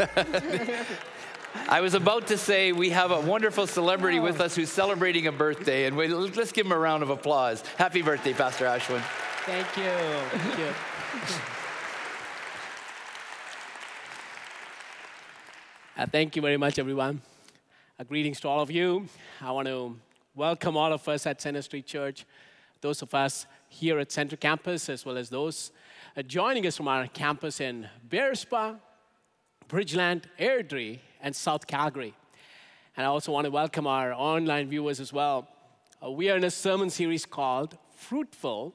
I was about to say we have a wonderful celebrity Oh. with us who's celebrating a birthday, and we, let's give him a round of applause. Happy birthday, Pastor Ashwin. Thank you. Thank you. Uh, thank you very much, everyone. Uh, greetings to all of you. I want to welcome all of us at Center Street Church, those of us here at Center Campus, as well as those uh, joining us from our campus in Bearspaw, Bridgeland, Airdrie, and South Calgary. And I also want to welcome our online viewers as well. Uh, we are in a sermon series called Fruitful,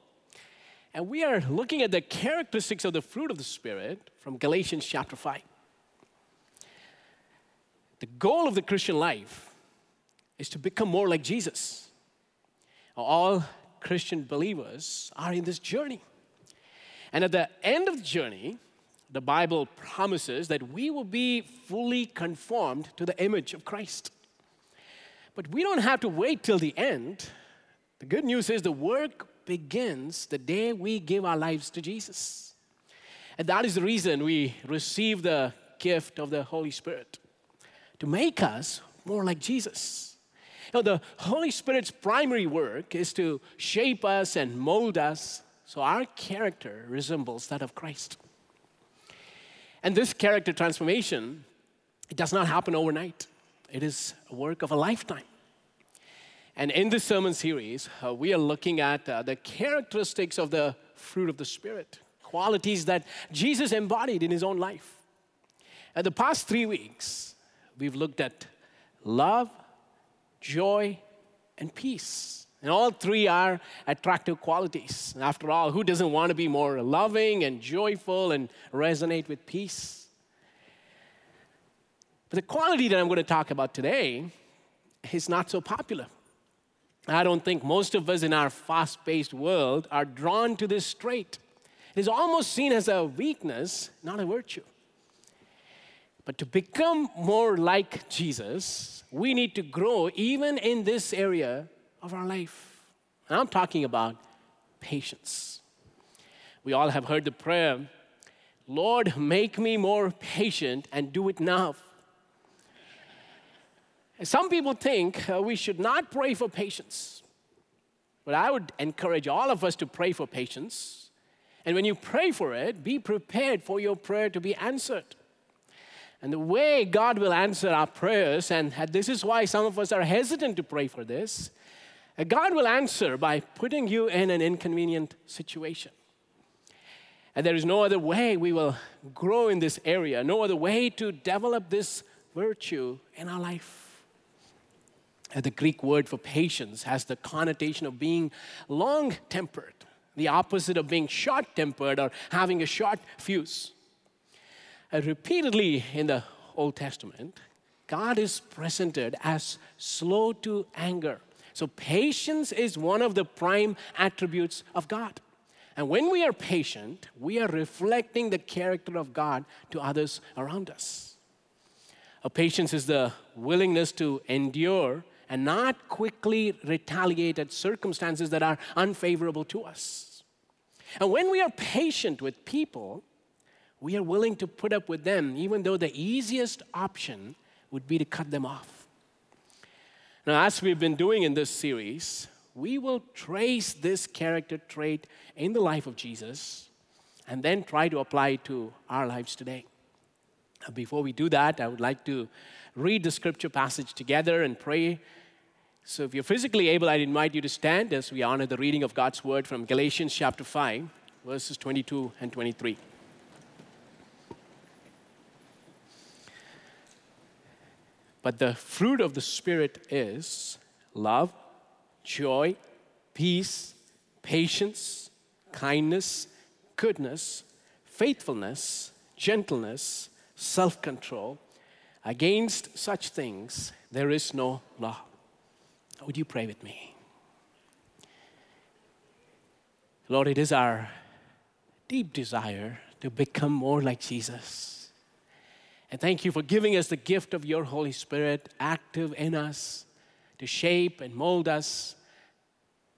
and we are looking at the characteristics of the fruit of the Spirit from Galatians chapter 5. The goal of the Christian life is to become more like Jesus. All Christian believers are in this journey. And at the end of the journey, the Bible promises that we will be fully conformed to the image of Christ. But we don't have to wait till the end. The good news is the work begins the day we give our lives to Jesus. And that is the reason we receive the gift of the Holy Spirit to make us more like Jesus. Know, the Holy Spirit's primary work is to shape us and mold us so our character resembles that of Christ. And this character transformation, it does not happen overnight. It is a work of a lifetime. And in this sermon series, uh, we are looking at uh, the characteristics of the fruit of the Spirit, qualities that Jesus embodied in his own life. At the past three weeks, we've looked at love, joy, and peace. And all three are attractive qualities. After all, who doesn't want to be more loving and joyful and resonate with peace? But the quality that I'm going to talk about today is not so popular. I don't think most of us in our fast paced world are drawn to this trait. It is almost seen as a weakness, not a virtue. But to become more like Jesus, we need to grow even in this area of our life. And I'm talking about patience. We all have heard the prayer Lord, make me more patient and do it now. Some people think uh, we should not pray for patience. But I would encourage all of us to pray for patience. And when you pray for it, be prepared for your prayer to be answered. And the way God will answer our prayers, and this is why some of us are hesitant to pray for this, God will answer by putting you in an inconvenient situation. And there is no other way we will grow in this area, no other way to develop this virtue in our life. Uh, The Greek word for patience has the connotation of being long tempered, the opposite of being short tempered or having a short fuse. Uh, repeatedly in the Old Testament, God is presented as slow to anger. So, patience is one of the prime attributes of God. And when we are patient, we are reflecting the character of God to others around us. A patience is the willingness to endure and not quickly retaliate at circumstances that are unfavorable to us. And when we are patient with people, we are willing to put up with them, even though the easiest option would be to cut them off. Now, as we've been doing in this series, we will trace this character trait in the life of Jesus and then try to apply it to our lives today. Before we do that, I would like to read the scripture passage together and pray. So, if you're physically able, I'd invite you to stand as we honor the reading of God's word from Galatians chapter 5, verses 22 and 23. But the fruit of the Spirit is love, joy, peace, patience, kindness, goodness, faithfulness, gentleness, self control. Against such things there is no law. Would you pray with me? Lord, it is our deep desire to become more like Jesus. And thank you for giving us the gift of your Holy Spirit active in us to shape and mold us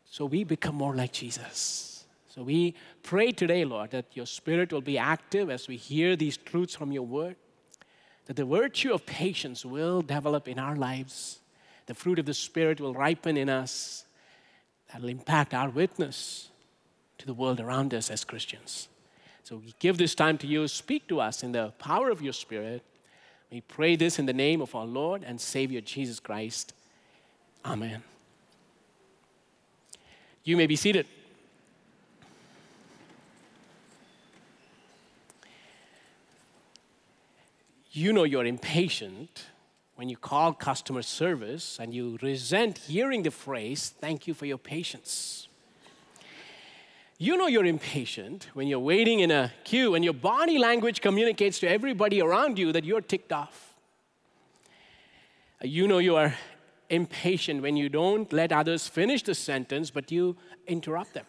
so we become more like Jesus. So we pray today, Lord, that your Spirit will be active as we hear these truths from your word. that the virtue of patience will develop in our lives. The fruit of the Spirit will ripen in us. That will impact our witness to the world around us as Christians. So we give this time to you. Speak to us in the power of your Spirit. We pray this in the name of our Lord and Savior Jesus Christ. Amen. You may be seated. You know you're impatient when you call customer service and you resent hearing the phrase, Thank you for your patience. You know you're impatient when you're waiting in a queue and your body language communicates to everybody around you that you're ticked off. You know you are impatient when you don't let others finish the sentence but you interrupt them.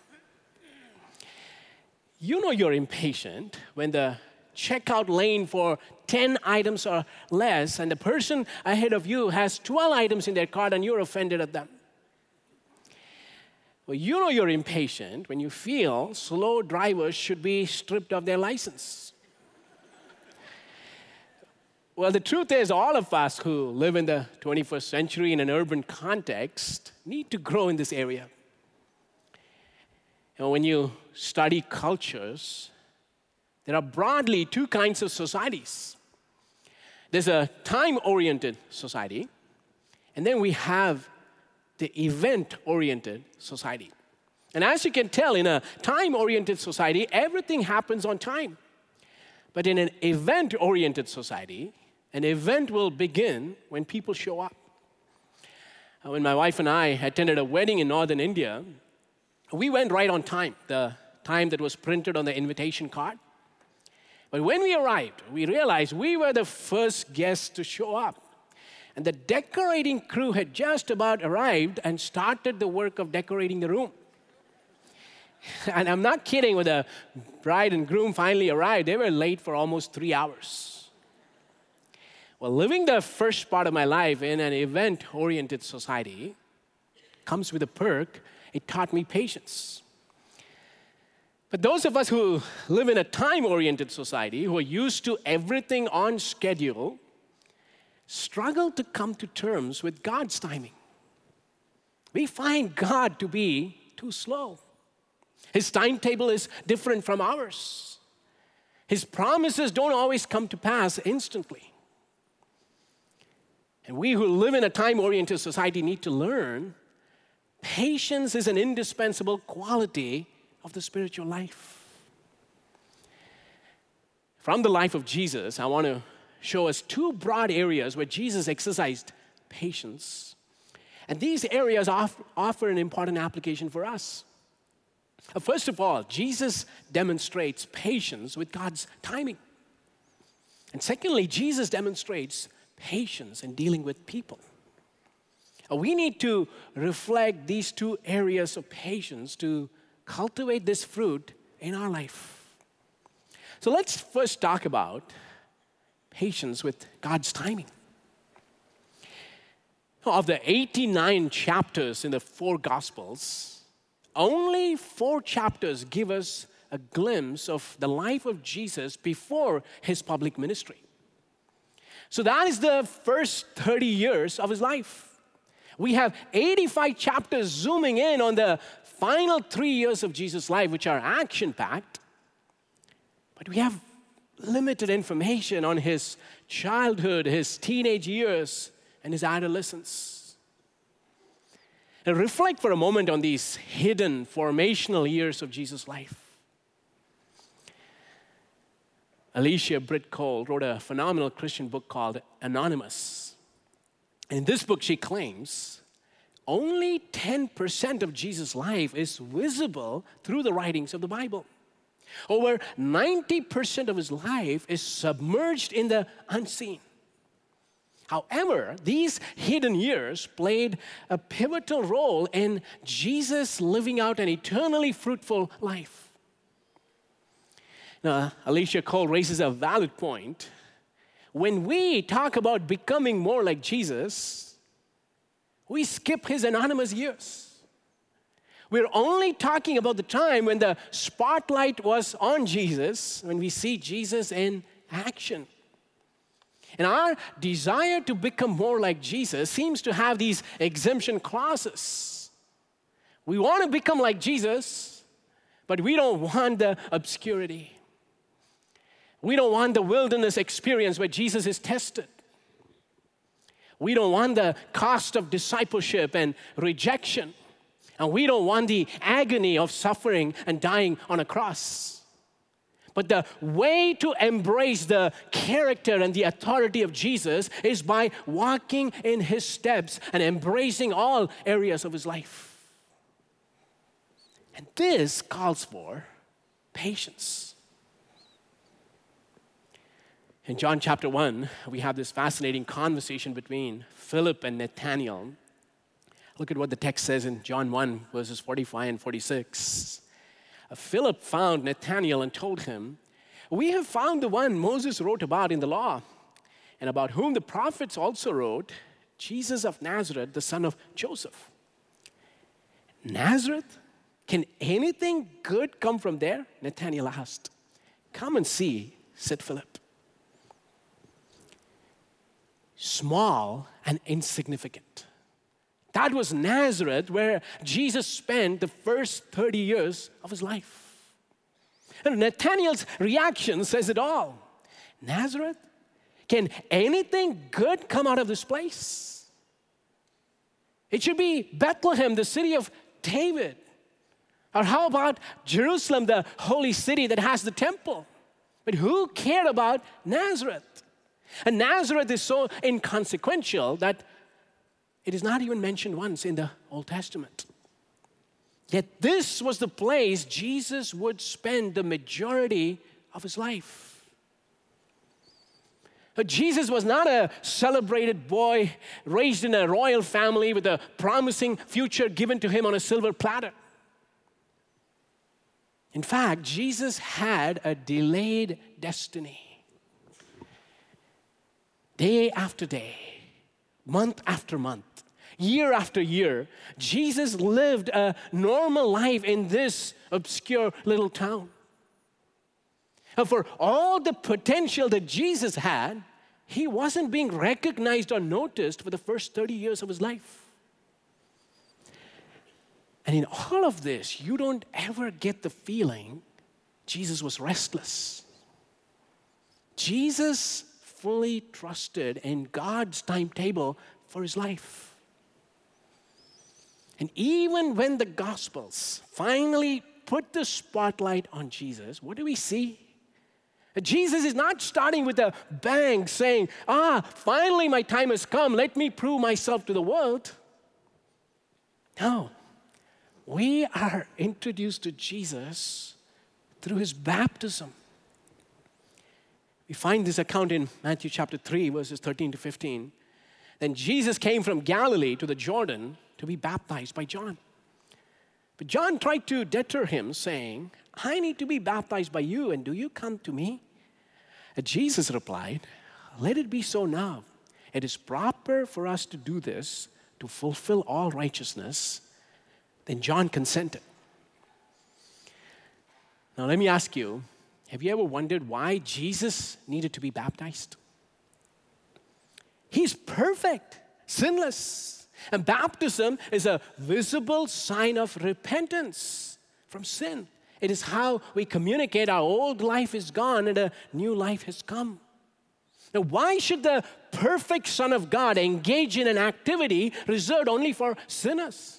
You know you're impatient when the checkout lane for 10 items or less and the person ahead of you has 12 items in their cart and you're offended at them. Well, you know you're impatient when you feel slow drivers should be stripped of their license. Well, the truth is, all of us who live in the 21st century in an urban context need to grow in this area. And when you study cultures, there are broadly two kinds of societies there's a time oriented society, and then we have the event oriented society. And as you can tell, in a time oriented society, everything happens on time. But in an event oriented society, an event will begin when people show up. Uh, when my wife and I attended a wedding in northern India, we went right on time, the time that was printed on the invitation card. But when we arrived, we realized we were the first guests to show up. And the decorating crew had just about arrived and started the work of decorating the room. And I'm not kidding, when the bride and groom finally arrived, they were late for almost three hours. Well, living the first part of my life in an event oriented society comes with a perk. It taught me patience. But those of us who live in a time oriented society, who are used to everything on schedule, struggle to come to terms with God's timing. We find God to be too slow. His timetable is different from ours. His promises don't always come to pass instantly. And we who live in a time oriented society need to learn patience is an indispensable quality of the spiritual life. From the life of Jesus, I want to show us two broad areas where Jesus exercised patience. And these areas offer an important application for us. First of all, Jesus demonstrates patience with God's timing. And secondly, Jesus demonstrates patience in dealing with people. Uh, we need to reflect these two areas of patience to cultivate this fruit in our life. So let's first talk about patience with God's timing. Of the 89 chapters in the four Gospels, only four chapters give us a glimpse of the life of Jesus before his public ministry. So that is the first 30 years of his life. We have 85 chapters zooming in on the final three years of Jesus' life, which are action packed. But we have limited information on his childhood, his teenage years, and his adolescence. And reflect for a moment on these hidden formational years of Jesus' life. Alicia Britt Chole wrote a phenomenal Christian book called Anonymous. In this book, she claims only 10% of Jesus' life is visible through the writings of the Bible. Over 90% of his life is submerged in the unseen. However, these hidden years played a pivotal role in Jesus living out an eternally fruitful life. Now, Alicia Chole raises a valid point. When we talk about becoming more like Jesus, we skip his anonymous years. We're only talking about the time when the spotlight was on Jesus, when we see Jesus in action. And our desire to become more like Jesus seems to have these exemption clauses. We want to become like Jesus, but we don't want the obscurity. We don't want the wilderness experience where Jesus is tested. We don't want the cost of discipleship and rejection. And we don't want the agony of suffering and dying on a cross. But the way to embrace the character and the authority of Jesus is by walking in his steps and embracing all areas of his life. And this calls for patience. In John chapter 1, we have this fascinating conversation between Philip and Nathanael. Look at what the text says in John 1, verses 45 and 46. Uh, Philip found Nathanael and told him, We have found the one Moses wrote about in the law, and about whom the prophets also wrote, Jesus of Nazareth, the son of Joseph. Nazareth? Can anything good come from there? Nathanael asked. Come and see, said Philip small and insignificant. That was Nazareth, where Jesus spent the first 30 years of his life. And Nathanael's reaction says it all Nazareth? Can anything good come out of this place? It should be Bethlehem, the city of David. Or how about Jerusalem, the holy city that has the temple? But who cared about Nazareth? And Nazareth is so inconsequential that it is not even mentioned once in the Old Testament. Yet this was the place Jesus would spend the majority of his life. Jesus was not a celebrated boy raised in a royal family with a promising future given to him on a silver platter. In fact, Jesus had a delayed destiny day after day, month after month, year after year, Jesus lived a normal life in this obscure little town. And for all the potential that Jesus had, he wasn't being recognized or noticed for the first 30 years of his life. And in all of this, you don't ever get the feeling Jesus was restless. Jesus fully trusted in God's timetable for his life. And even when the Gospels finally put the spotlight on Jesus, what do we see? Jesus is not starting with a bang saying, Ah, finally my time has come, let me prove myself to the world. No, we are introduced to Jesus through his baptism. We find this account in Matthew chapter 3, verses 13 to 15. Then Jesus came from Galilee to the Jordan to be baptized by John. But John tried to deter him, saying, I need to be baptized by you, and do you come to me? And Jesus replied, Let it be so now. It is proper for us to do this to fulfill all righteousness. Then John consented. Now, let me ask you have you ever wondered why Jesus needed to be baptized? He's perfect, sinless. And baptism is a visible sign of repentance from sin. It is how we communicate our old life is gone and a new life has come. Now, why should the perfect Son of God engage in an activity reserved only for sinners?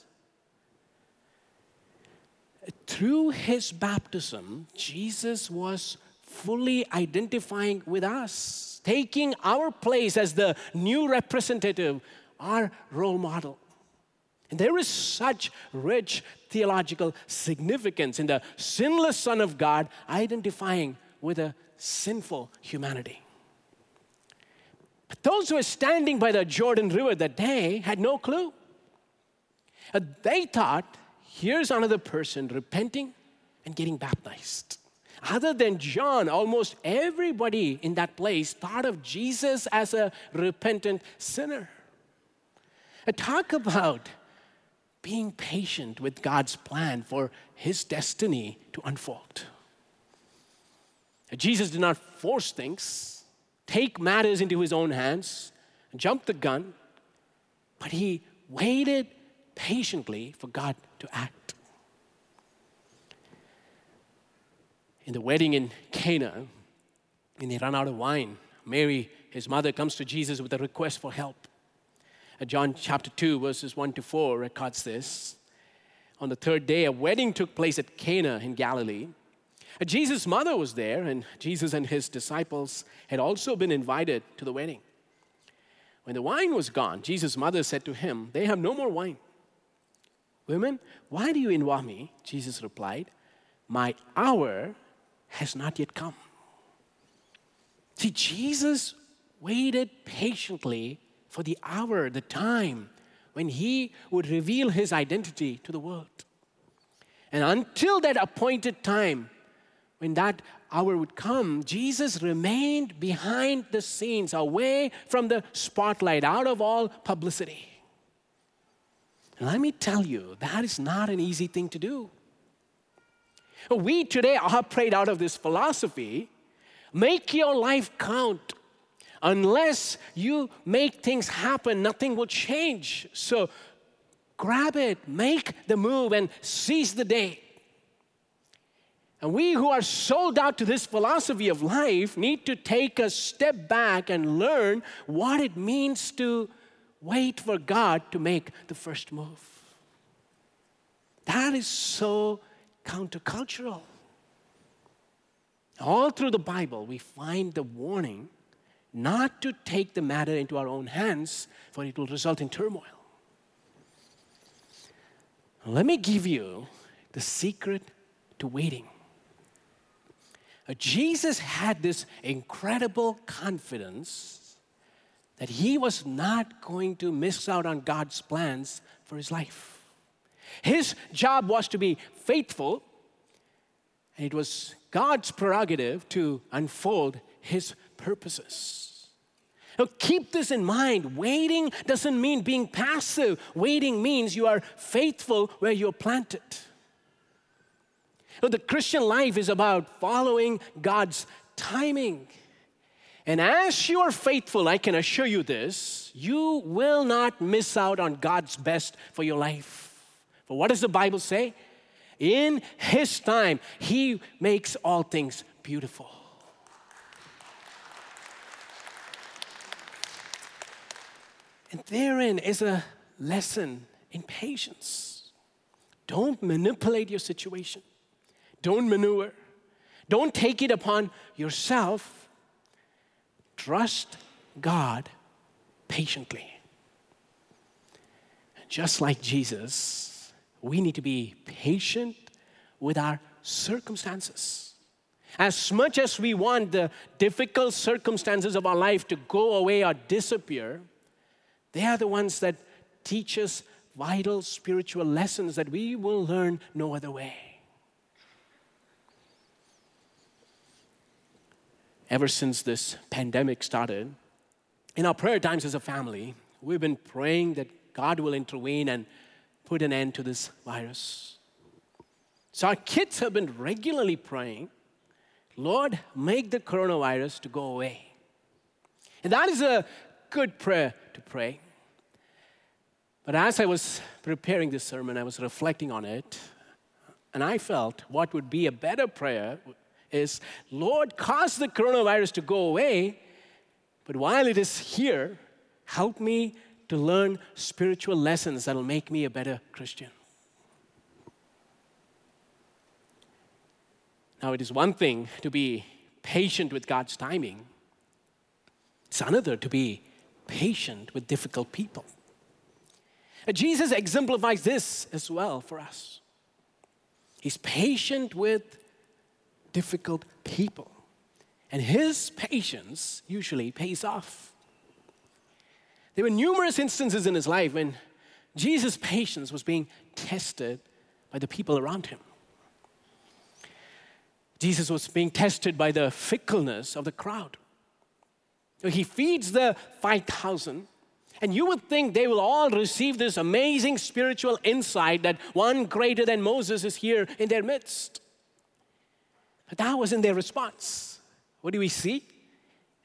Through his baptism, Jesus was fully identifying with us, taking our place as the new representative, our role model. And there is such rich theological significance in the sinless Son of God identifying with a sinful humanity. But those who were standing by the Jordan River that day had no clue. Uh, they thought here's another person repenting and getting baptized. Other than John, almost everybody in that place thought of Jesus as a repentant sinner. And talk about being patient with God's plan for his destiny to unfold. Jesus did not force things, take matters into his own hands, jump the gun, but he waited patiently for God to act. In the wedding in Cana, when they run out of wine, Mary, his mother, comes to Jesus with a request for help. Uh, John chapter 2, verses 1 to 4 records this. On the third day, a wedding took place at Cana in Galilee. Uh, Jesus' mother was there, and Jesus and his disciples had also been invited to the wedding. When the wine was gone, Jesus' mother said to him, They have no more wine. Women, why do you involve me? Jesus replied, My hour has not yet come. See, Jesus waited patiently for the hour, the time when he would reveal his identity to the world. And until that appointed time, when that hour would come, Jesus remained behind the scenes, away from the spotlight, out of all publicity. And let me tell you, that is not an easy thing to do. We today are prayed out of this philosophy make your life count. Unless you make things happen, nothing will change. So grab it, make the move, and seize the day. And we who are sold out to this philosophy of life need to take a step back and learn what it means to wait for God to make the first move. That is so countercultural. All through the Bible, we find the warning not to take the matter into our own hands, for it will result in turmoil. Let me give you the secret to waiting. Uh, Jesus had this incredible confidence that he was not going to miss out on God's plans for his life. His job was to be faithful, and it was God's prerogative to unfold His purposes. Now, keep this in mind. Waiting doesn't mean being passive, waiting means you are faithful where you're planted. Now, the Christian life is about following God's timing. And as you are faithful, I can assure you this, you will not miss out on God's best for your life. For what does the Bible say? In His time, He makes all things beautiful. And therein is a lesson in patience. Don't manipulate your situation, don't maneuver, don't take it upon yourself. Trust God patiently. Just like Jesus, we need to be patient with our circumstances. As much as we want the difficult circumstances of our life to go away or disappear, they are the ones that teach us vital spiritual lessons that we will learn no other way. Ever since this pandemic started, in our prayer times as a family, we've been praying that God will intervene and put an end to this virus. So our kids have been regularly praying, Lord, make the coronavirus to go away. And that is a good prayer to pray. But as I was preparing this sermon, I was reflecting on it, and I felt what would be a better prayer is Lord, cause the coronavirus to go away, but while it is here, help me to learn spiritual lessons that'll make me a better Christian. Now, it is one thing to be patient with God's timing, it's another to be patient with difficult people. Uh, Jesus exemplifies this as well for us. He's patient with difficult people, and his patience usually pays off. There were numerous instances in his life when Jesus' patience was being tested by the people around him. Jesus was being tested by the fickleness of the crowd. He feeds the 5,000, and you would think they will all receive this amazing spiritual insight that one greater than Moses is here in their midst. That wasn't their response. What do we see?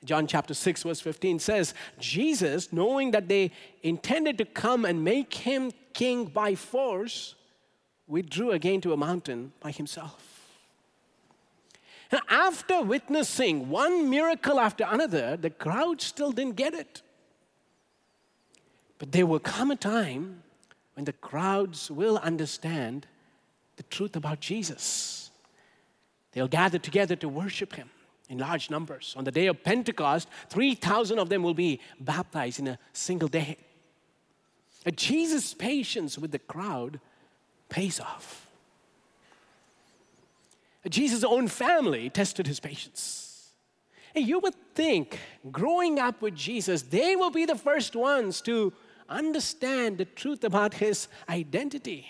John chapter 6, verse 15 says, Jesus, knowing that they intended to come and make him king by force, withdrew again to a mountain by himself. And after witnessing one miracle after another, the crowd still didn't get it. But there will come a time when the crowds will understand the truth about Jesus. They'll gather together to worship him in large numbers. On the day of Pentecost, 3,000 of them will be baptized in a single day. And Jesus' patience with the crowd pays off. Jesus' own family tested his patience. And you would think, growing up with Jesus, they will be the first ones to understand the truth about his identity.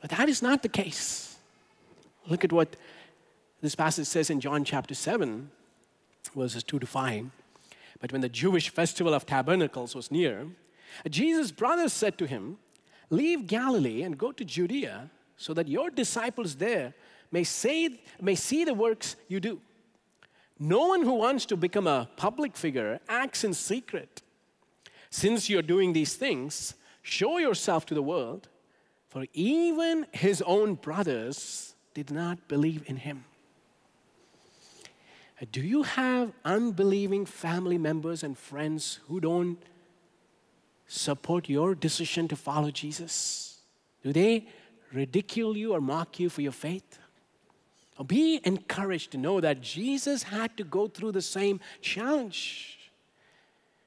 But that is not the case. Look at what this passage says in John chapter 7, verses 2 to 5. But when the Jewish festival of tabernacles was near, Jesus' brothers said to him, Leave Galilee and go to Judea, so that your disciples there may, say, may see the works you do. No one who wants to become a public figure acts in secret. Since you're doing these things, show yourself to the world, for even his own brothers did not believe in him. Uh, do you have unbelieving family members and friends who don't support your decision to follow Jesus? Do they ridicule you or mock you for your faith? Be encouraged to know that Jesus had to go through the same challenge.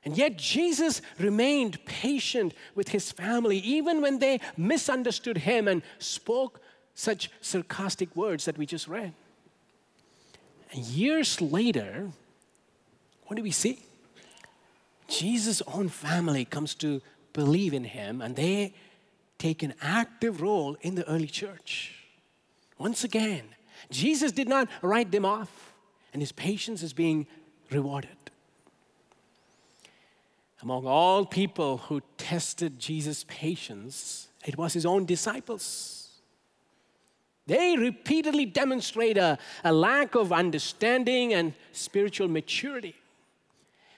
And yet, Jesus remained patient with his family, even when they misunderstood him and spoke such sarcastic words that we just read. And years later, what do we see? Jesus' own family comes to believe in him, and they take an active role in the early church. Once again, Jesus did not write them off, and his patience is being rewarded. Among all people who tested Jesus' patience, it was his own disciples. They repeatedly demonstrate a, a lack of understanding and spiritual maturity.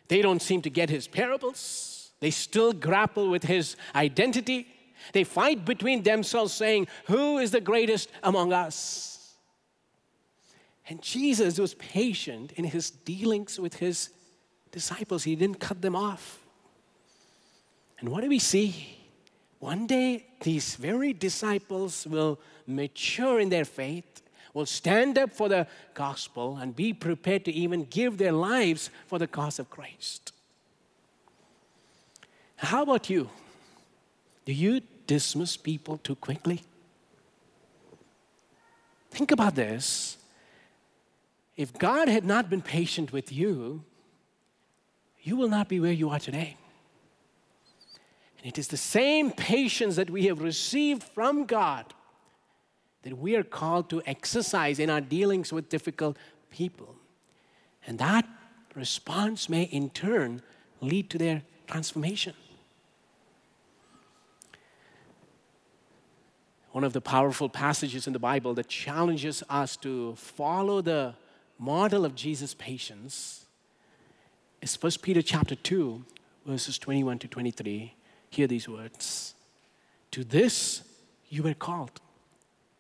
They don't seem to get his parables. They still grapple with his identity. They fight between themselves, saying, Who is the greatest among us? And Jesus was patient in his dealings with his disciples, he didn't cut them off. And what do we see? One day, these very disciples will mature in their faith, will stand up for the gospel, and be prepared to even give their lives for the cause of Christ. How about you? Do you dismiss people too quickly? Think about this. If God had not been patient with you, you will not be where you are today. And it is the same patience that we have received from God that we are called to exercise in our dealings with difficult people. And that response may in turn lead to their transformation. One of the powerful passages in the Bible that challenges us to follow the model of Jesus' patience is 1 Peter chapter 2, verses 21 to 23 hear these words To this you were called,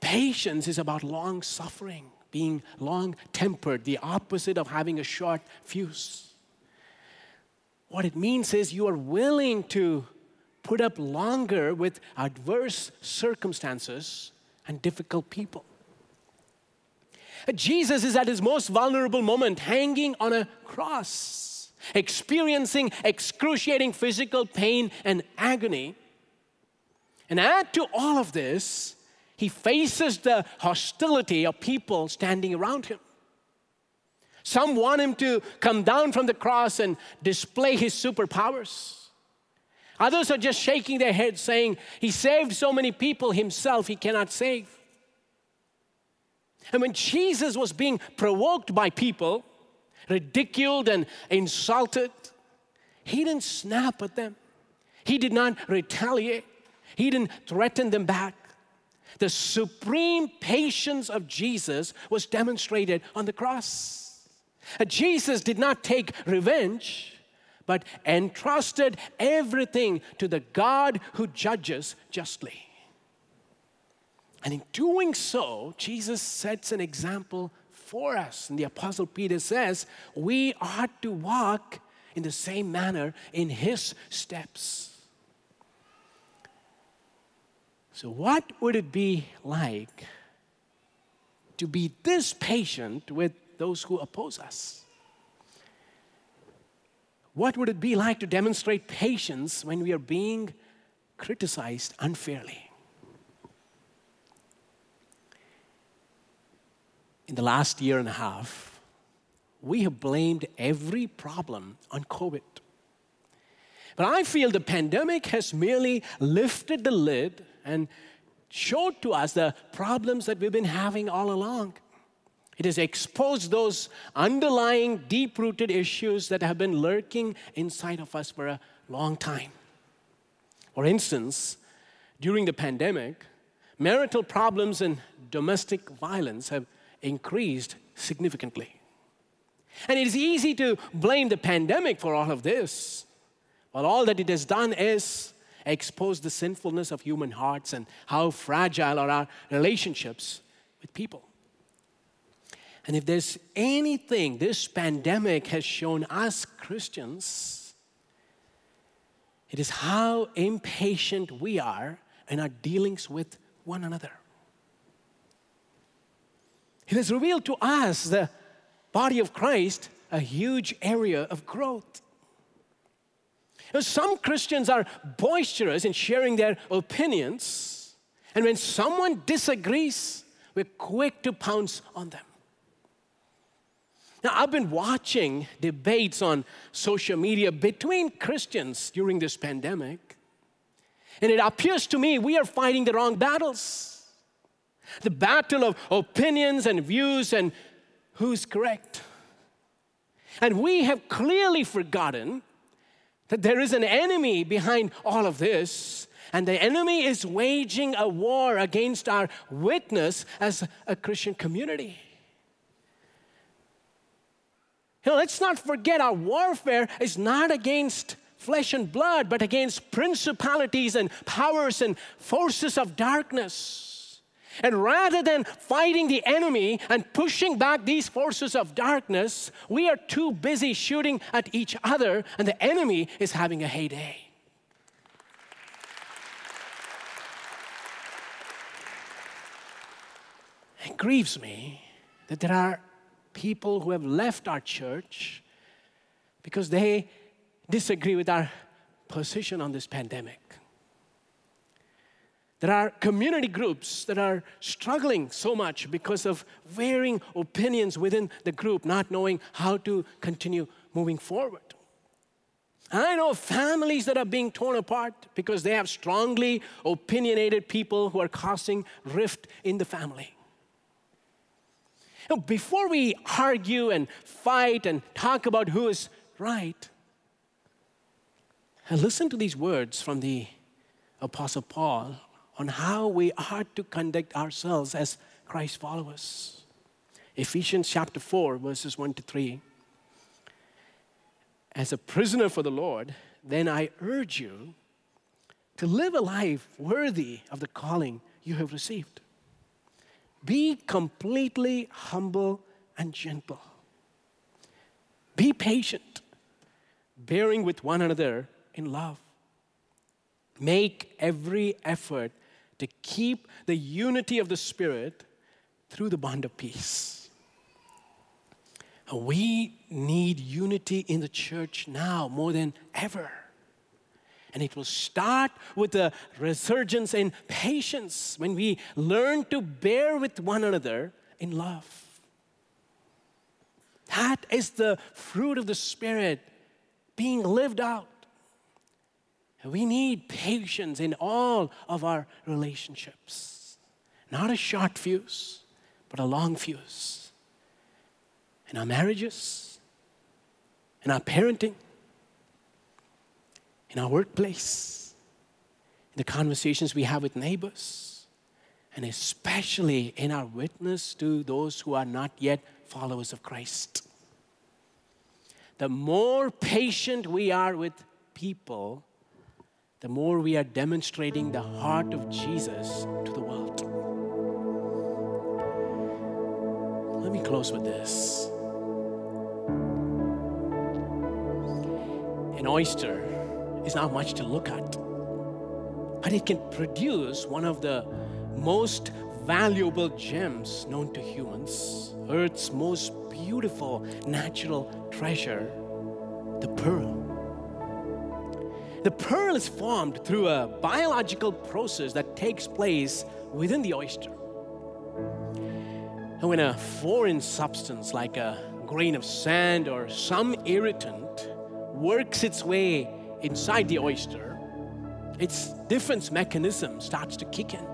Patience is about long suffering, being long tempered, the opposite of having a short fuse. What it means is you are willing to put up longer with adverse circumstances and difficult people. Jesus is at his most vulnerable moment, hanging on a cross, experiencing excruciating physical pain and agony. And add to all of this, he faces the hostility of people standing around him. Some want him to come down from the cross and display his superpowers. Others are just shaking their heads saying, He saved so many people himself, he cannot save. And when Jesus was being provoked by people, ridiculed and insulted, he didn't snap at them. He did not retaliate. He didn't threaten them back. The supreme patience of Jesus was demonstrated on the cross. Uh, Jesus did not take revenge, but entrusted everything to the God who judges justly. And in doing so, Jesus sets an example for us. And the Apostle Peter says, we ought to walk in the same manner in his steps. So, what would it be like to be this patient with those who oppose us? What would it be like to demonstrate patience when we are being criticized unfairly? in the last year and a half, we have blamed every problem on COVID. But I feel the pandemic has merely lifted the lid and showed to us the problems that we've been having all along. It has exposed those underlying, deep rooted issues that have been lurking inside of us for a long time. For instance, during the pandemic, marital problems and domestic violence have increased significantly. And it is easy to blame the pandemic for all of this. But all that it has done is expose the sinfulness of human hearts and how fragile are our relationships with people. And if there's anything this pandemic has shown us Christians, it is how impatient we are in our dealings with one another. It has revealed to us, the body of Christ, a huge area of growth. Some Christians are boisterous in sharing their opinions, and when someone disagrees, we're quick to pounce on them. Now, I've been watching debates on social media between Christians during this pandemic, and it appears to me we are fighting the wrong battles the battle of opinions and views and who's correct. And we have clearly forgotten that there is an enemy behind all of this, and the enemy is waging a war against our witness as a Christian community. You know, let's not forget our warfare is not against flesh and blood, but against principalities and powers and forces of darkness. And rather than fighting the enemy and pushing back these forces of darkness, we are too busy shooting at each other, and the enemy is having a heyday. It grieves me that there are people who have left our church because they disagree with our position on this pandemic. There are community groups that are struggling so much because of varying opinions within the group, not knowing how to continue moving forward. I know families that are being torn apart because they have strongly opinionated people who are causing rift in the family. Now, before we argue and fight and talk about who is right, listen to these words from the Apostle Paul on how we are to conduct ourselves as Christ followers. Ephesians chapter 4, verses 1 to 3. As a prisoner for the Lord, then I urge you to live a life worthy of the calling you have received. Be completely humble and gentle. Be patient, bearing with one another in love. Make every effort to keep the unity of the Spirit through the bond of peace. We need unity in the church now more than ever. And it will start with a resurgence in patience when we learn to bear with one another in love. That is the fruit of the Spirit being lived out. We need patience in all of our relationships. Not a short fuse, but a long fuse. In our marriages, in our parenting, in our workplace, in the conversations we have with neighbors, and especially in our witness to those who are not yet followers of Christ. The more patient we are with people, the more we are demonstrating the heart of Jesus to the world. Let me close with this. An oyster is not much to look at, but it can produce one of the most valuable gems known to humans, Earth's most beautiful natural treasure, the pearl. The pearl is formed through a biological process that takes place within the oyster. And when a foreign substance like a grain of sand or some irritant works its way inside the oyster, its defense mechanism starts to kick in.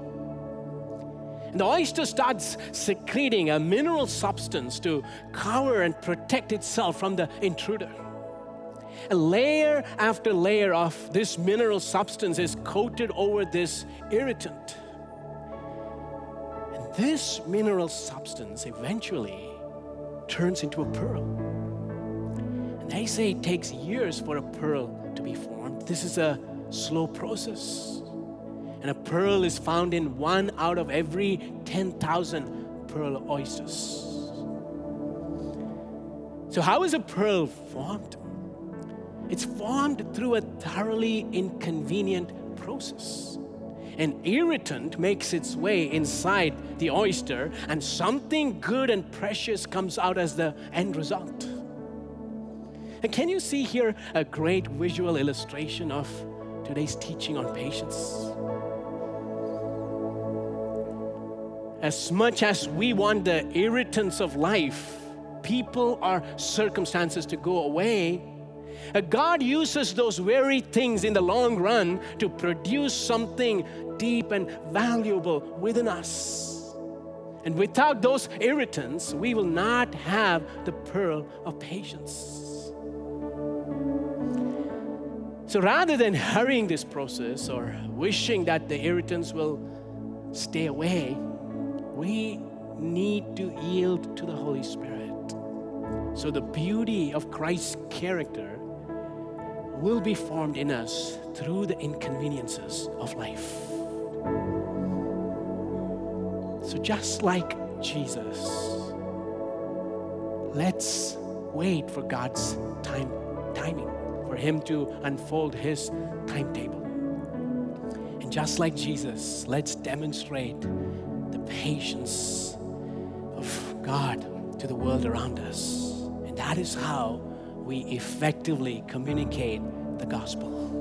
And the oyster starts secreting a mineral substance to cover and protect itself from the intruder. A layer after layer of this mineral substance is coated over this irritant. And this mineral substance eventually turns into a pearl. And they say it takes years for a pearl to be formed. This is a slow process. And a pearl is found in one out of every 10,000 pearl oysters. So, how is a pearl formed? It's formed through a thoroughly inconvenient process. An irritant makes its way inside the oyster, and something good and precious comes out as the end result. And can you see here a great visual illustration of today's teaching on patience? As much as we want the irritants of life, people or circumstances to go away, Uh, God uses those very things in the long run to produce something deep and valuable within us. And without those irritants, we will not have the pearl of patience. So rather than hurrying this process or wishing that the irritants will stay away, we need to yield to the Holy Spirit. So the beauty of Christ's character will be formed in us through the inconveniences of life. So, just like Jesus, let's wait for God's time, timing, for Him to unfold His timetable. And just like Jesus, let's demonstrate the patience of God to the world around us. And that is how we effectively communicate the gospel.